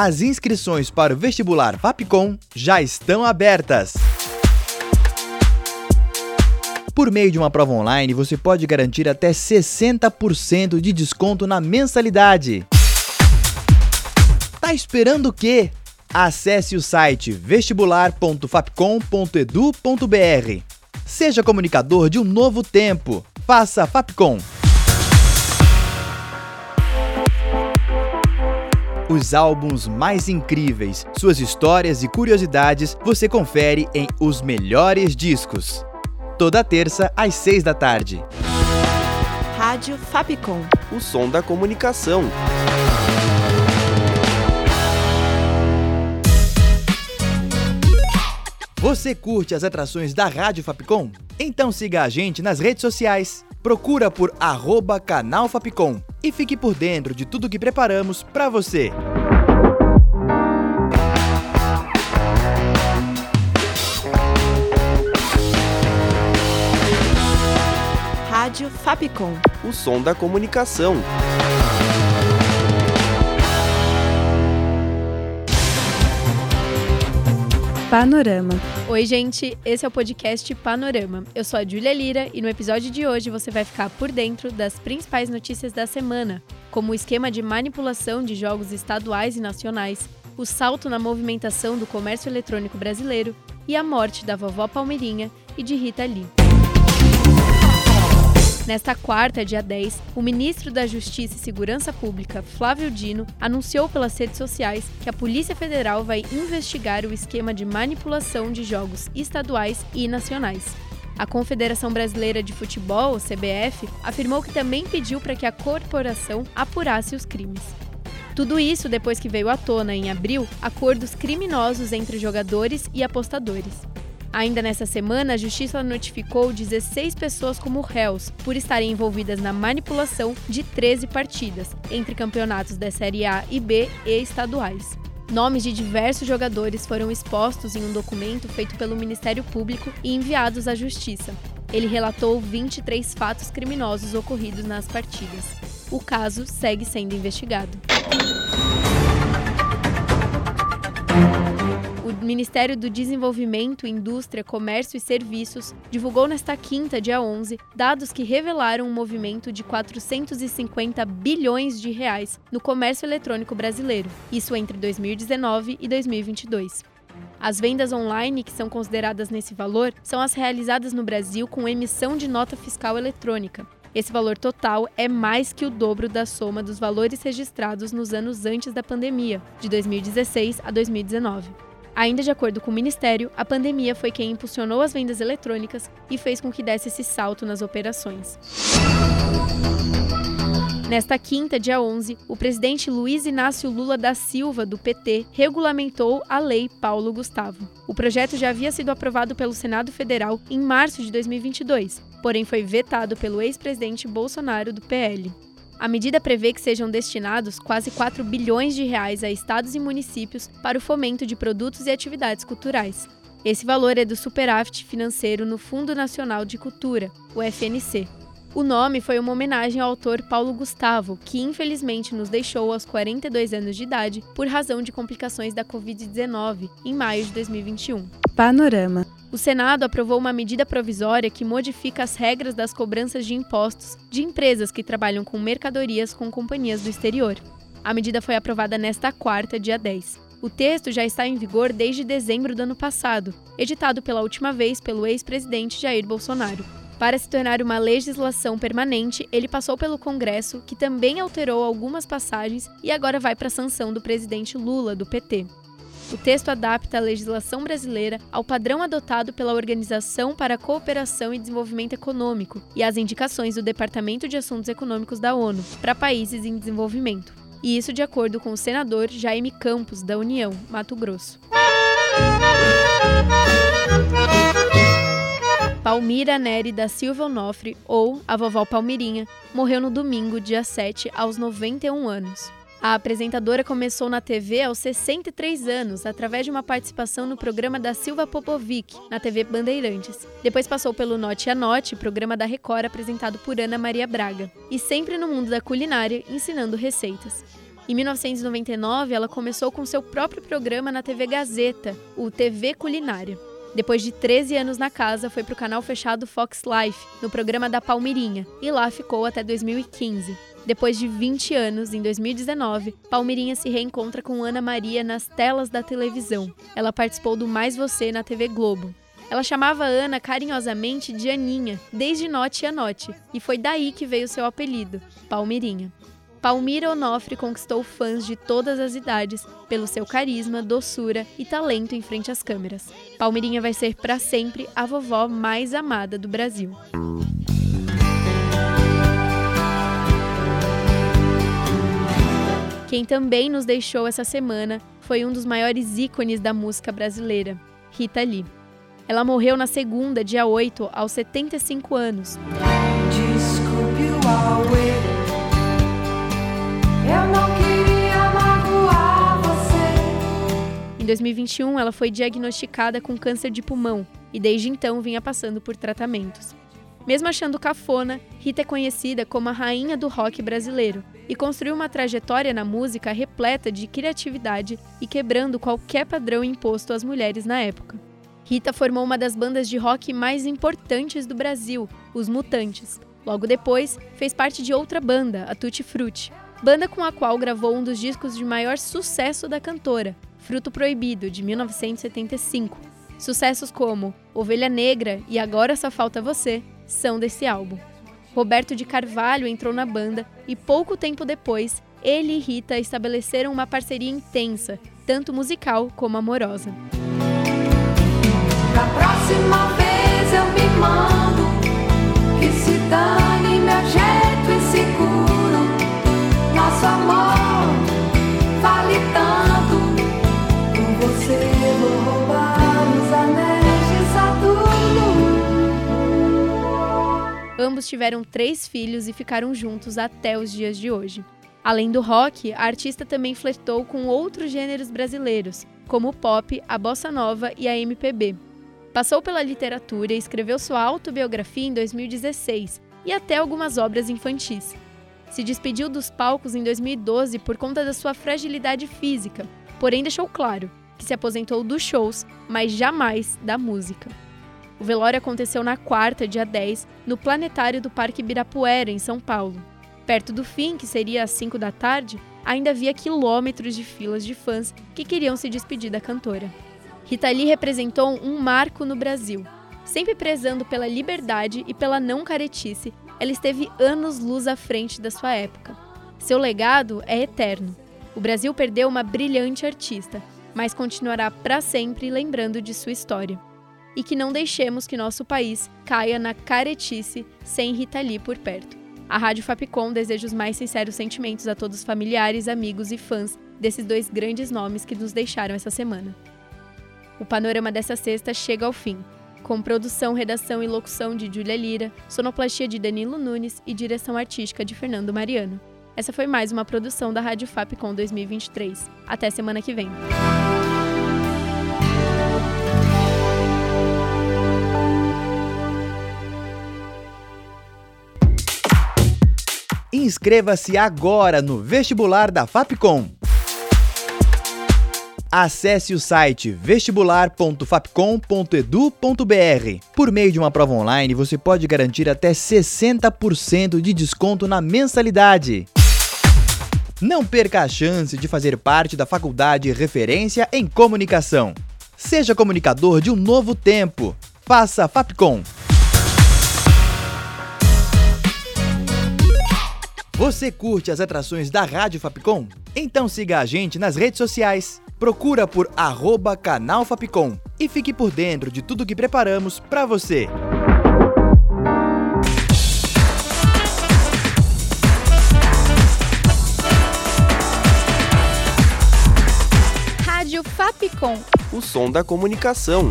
As inscrições para o vestibular Vapcom já estão abertas. Por meio de uma prova online, você pode garantir até 60% de desconto na mensalidade. Tá esperando o quê? Acesse o site vestibular.fapcom.edu.br. Seja comunicador de um novo tempo. Faça Fapcom. Os álbuns mais incríveis, suas histórias e curiosidades você confere em Os Melhores Discos toda terça às seis da tarde. Rádio Fapcom. O som da comunicação. Você curte as atrações da Rádio Fapcom? Então siga a gente nas redes sociais. Procura por arroba canal Fapcom e fique por dentro de tudo que preparamos para você. Rádio Fapcom. O som da comunicação. Panorama. Oi, gente, esse é o podcast Panorama. Eu sou a Júlia Lira e no episódio de hoje você vai ficar por dentro das principais notícias da semana, como o esquema de manipulação de jogos estaduais e nacionais, o salto na movimentação do comércio eletrônico brasileiro e a morte da vovó Palmeirinha e de Rita Lee. Nesta quarta, dia 10, o ministro da Justiça e Segurança Pública, Flávio Dino, anunciou pelas redes sociais que a Polícia Federal vai investigar o esquema de manipulação de jogos estaduais e nacionais. A Confederação Brasileira de Futebol, CBF, afirmou que também pediu para que a corporação apurasse os crimes. Tudo isso depois que veio à tona, em abril, acordos criminosos entre jogadores e apostadores. Ainda nessa semana, a Justiça notificou 16 pessoas como réus por estarem envolvidas na manipulação de 13 partidas, entre campeonatos da Série A e B e estaduais. Nomes de diversos jogadores foram expostos em um documento feito pelo Ministério Público e enviados à Justiça. Ele relatou 23 fatos criminosos ocorridos nas partidas. O caso segue sendo investigado. Ministério do Desenvolvimento, Indústria, Comércio e Serviços divulgou nesta quinta, dia 11, dados que revelaram um movimento de 450 bilhões de reais no comércio eletrônico brasileiro, isso entre 2019 e 2022. As vendas online que são consideradas nesse valor são as realizadas no Brasil com emissão de nota fiscal eletrônica. Esse valor total é mais que o dobro da soma dos valores registrados nos anos antes da pandemia, de 2016 a 2019. Ainda de acordo com o Ministério, a pandemia foi quem impulsionou as vendas eletrônicas e fez com que desse esse salto nas operações. Nesta quinta, dia 11, o presidente Luiz Inácio Lula da Silva, do PT, regulamentou a Lei Paulo Gustavo. O projeto já havia sido aprovado pelo Senado Federal em março de 2022, porém foi vetado pelo ex-presidente Bolsonaro, do PL. A medida prevê que sejam destinados quase 4 bilhões de reais a estados e municípios para o fomento de produtos e atividades culturais. Esse valor é do superávit financeiro no Fundo Nacional de Cultura, o FNC. O nome foi uma homenagem ao autor Paulo Gustavo, que infelizmente nos deixou aos 42 anos de idade por razão de complicações da Covid-19 em maio de 2021. Panorama o Senado aprovou uma medida provisória que modifica as regras das cobranças de impostos de empresas que trabalham com mercadorias com companhias do exterior. A medida foi aprovada nesta quarta, dia 10. O texto já está em vigor desde dezembro do ano passado, editado pela última vez pelo ex-presidente Jair Bolsonaro. Para se tornar uma legislação permanente, ele passou pelo Congresso, que também alterou algumas passagens e agora vai para a sanção do presidente Lula, do PT. O texto adapta a legislação brasileira ao padrão adotado pela Organização para a Cooperação e Desenvolvimento Econômico e às indicações do Departamento de Assuntos Econômicos da ONU para países em desenvolvimento. E isso de acordo com o senador Jaime Campos, da União, Mato Grosso. Palmira Neri da Silva Onofre, ou a vovó Palmirinha, morreu no domingo, dia 7, aos 91 anos. A apresentadora começou na TV aos 63 anos, através de uma participação no programa da Silva Popovic, na TV Bandeirantes. Depois passou pelo Note a Note, programa da Record apresentado por Ana Maria Braga, e sempre no mundo da culinária, ensinando receitas. Em 1999, ela começou com seu próprio programa na TV Gazeta, o TV Culinária. Depois de 13 anos na casa, foi para o canal fechado Fox Life, no programa da Palmeirinha, e lá ficou até 2015. Depois de 20 anos, em 2019, Palmeirinha se reencontra com Ana Maria nas telas da televisão. Ela participou do Mais Você na TV Globo. Ela chamava Ana carinhosamente de Aninha, desde Note a Note, e foi daí que veio seu apelido, Palmeirinha. Palmira Onofre conquistou fãs de todas as idades pelo seu carisma, doçura e talento em frente às câmeras. Palmeirinha vai ser para sempre a vovó mais amada do Brasil. Quem também nos deixou essa semana foi um dos maiores ícones da música brasileira, Rita Lee. Ela morreu na segunda, dia 8, aos 75 anos. 2021, ela foi diagnosticada com câncer de pulmão e desde então vinha passando por tratamentos. Mesmo achando cafona, Rita é conhecida como a rainha do rock brasileiro e construiu uma trajetória na música repleta de criatividade e quebrando qualquer padrão imposto às mulheres na época. Rita formou uma das bandas de rock mais importantes do Brasil, os Mutantes. Logo depois, fez parte de outra banda, a Tutti Frutti, banda com a qual gravou um dos discos de maior sucesso da cantora, Fruto Proibido, de 1975. Sucessos como Ovelha Negra e Agora Só Falta Você são desse álbum. Roberto de Carvalho entrou na banda e pouco tempo depois, ele e Rita estabeleceram uma parceria intensa, tanto musical como amorosa. Da próxima vez eu me mando, que se dane meu jeito Ambos tiveram três filhos e ficaram juntos até os dias de hoje. Além do rock, a artista também flertou com outros gêneros brasileiros, como o pop, a bossa nova e a MPB. Passou pela literatura e escreveu sua autobiografia em 2016 e até algumas obras infantis. Se despediu dos palcos em 2012 por conta da sua fragilidade física, porém deixou claro que se aposentou dos shows, mas jamais da música. O velório aconteceu na quarta, dia 10, no planetário do Parque Ibirapuera, em São Paulo. Perto do fim, que seria às 5 da tarde, ainda havia quilômetros de filas de fãs que queriam se despedir da cantora. Rita Lee representou um marco no Brasil. Sempre prezando pela liberdade e pela não caretice, ela esteve anos-luz à frente da sua época. Seu legado é eterno. O Brasil perdeu uma brilhante artista, mas continuará para sempre lembrando de sua história. E que não deixemos que nosso país caia na caretice sem Rita Lee por perto. A Rádio Fapcom deseja os mais sinceros sentimentos a todos os familiares, amigos e fãs desses dois grandes nomes que nos deixaram essa semana. O panorama dessa sexta chega ao fim, com produção, redação e locução de Júlia Lira, sonoplastia de Danilo Nunes e direção artística de Fernando Mariano. Essa foi mais uma produção da Rádio Fapcom 2023. Até semana que vem. Inscreva-se agora no vestibular da Fapcom. Acesse o site vestibular.fapcom.edu.br. Por meio de uma prova online, você pode garantir até 60% de desconto na mensalidade. Não perca a chance de fazer parte da faculdade referência em comunicação. Seja comunicador de um novo tempo. Faça Fapcom. Você curte as atrações da Rádio Fapcom? Então siga a gente nas redes sociais. Procura por arroba canal Fapcom e fique por dentro de tudo que preparamos para você. Rádio Fapcom. O som da comunicação.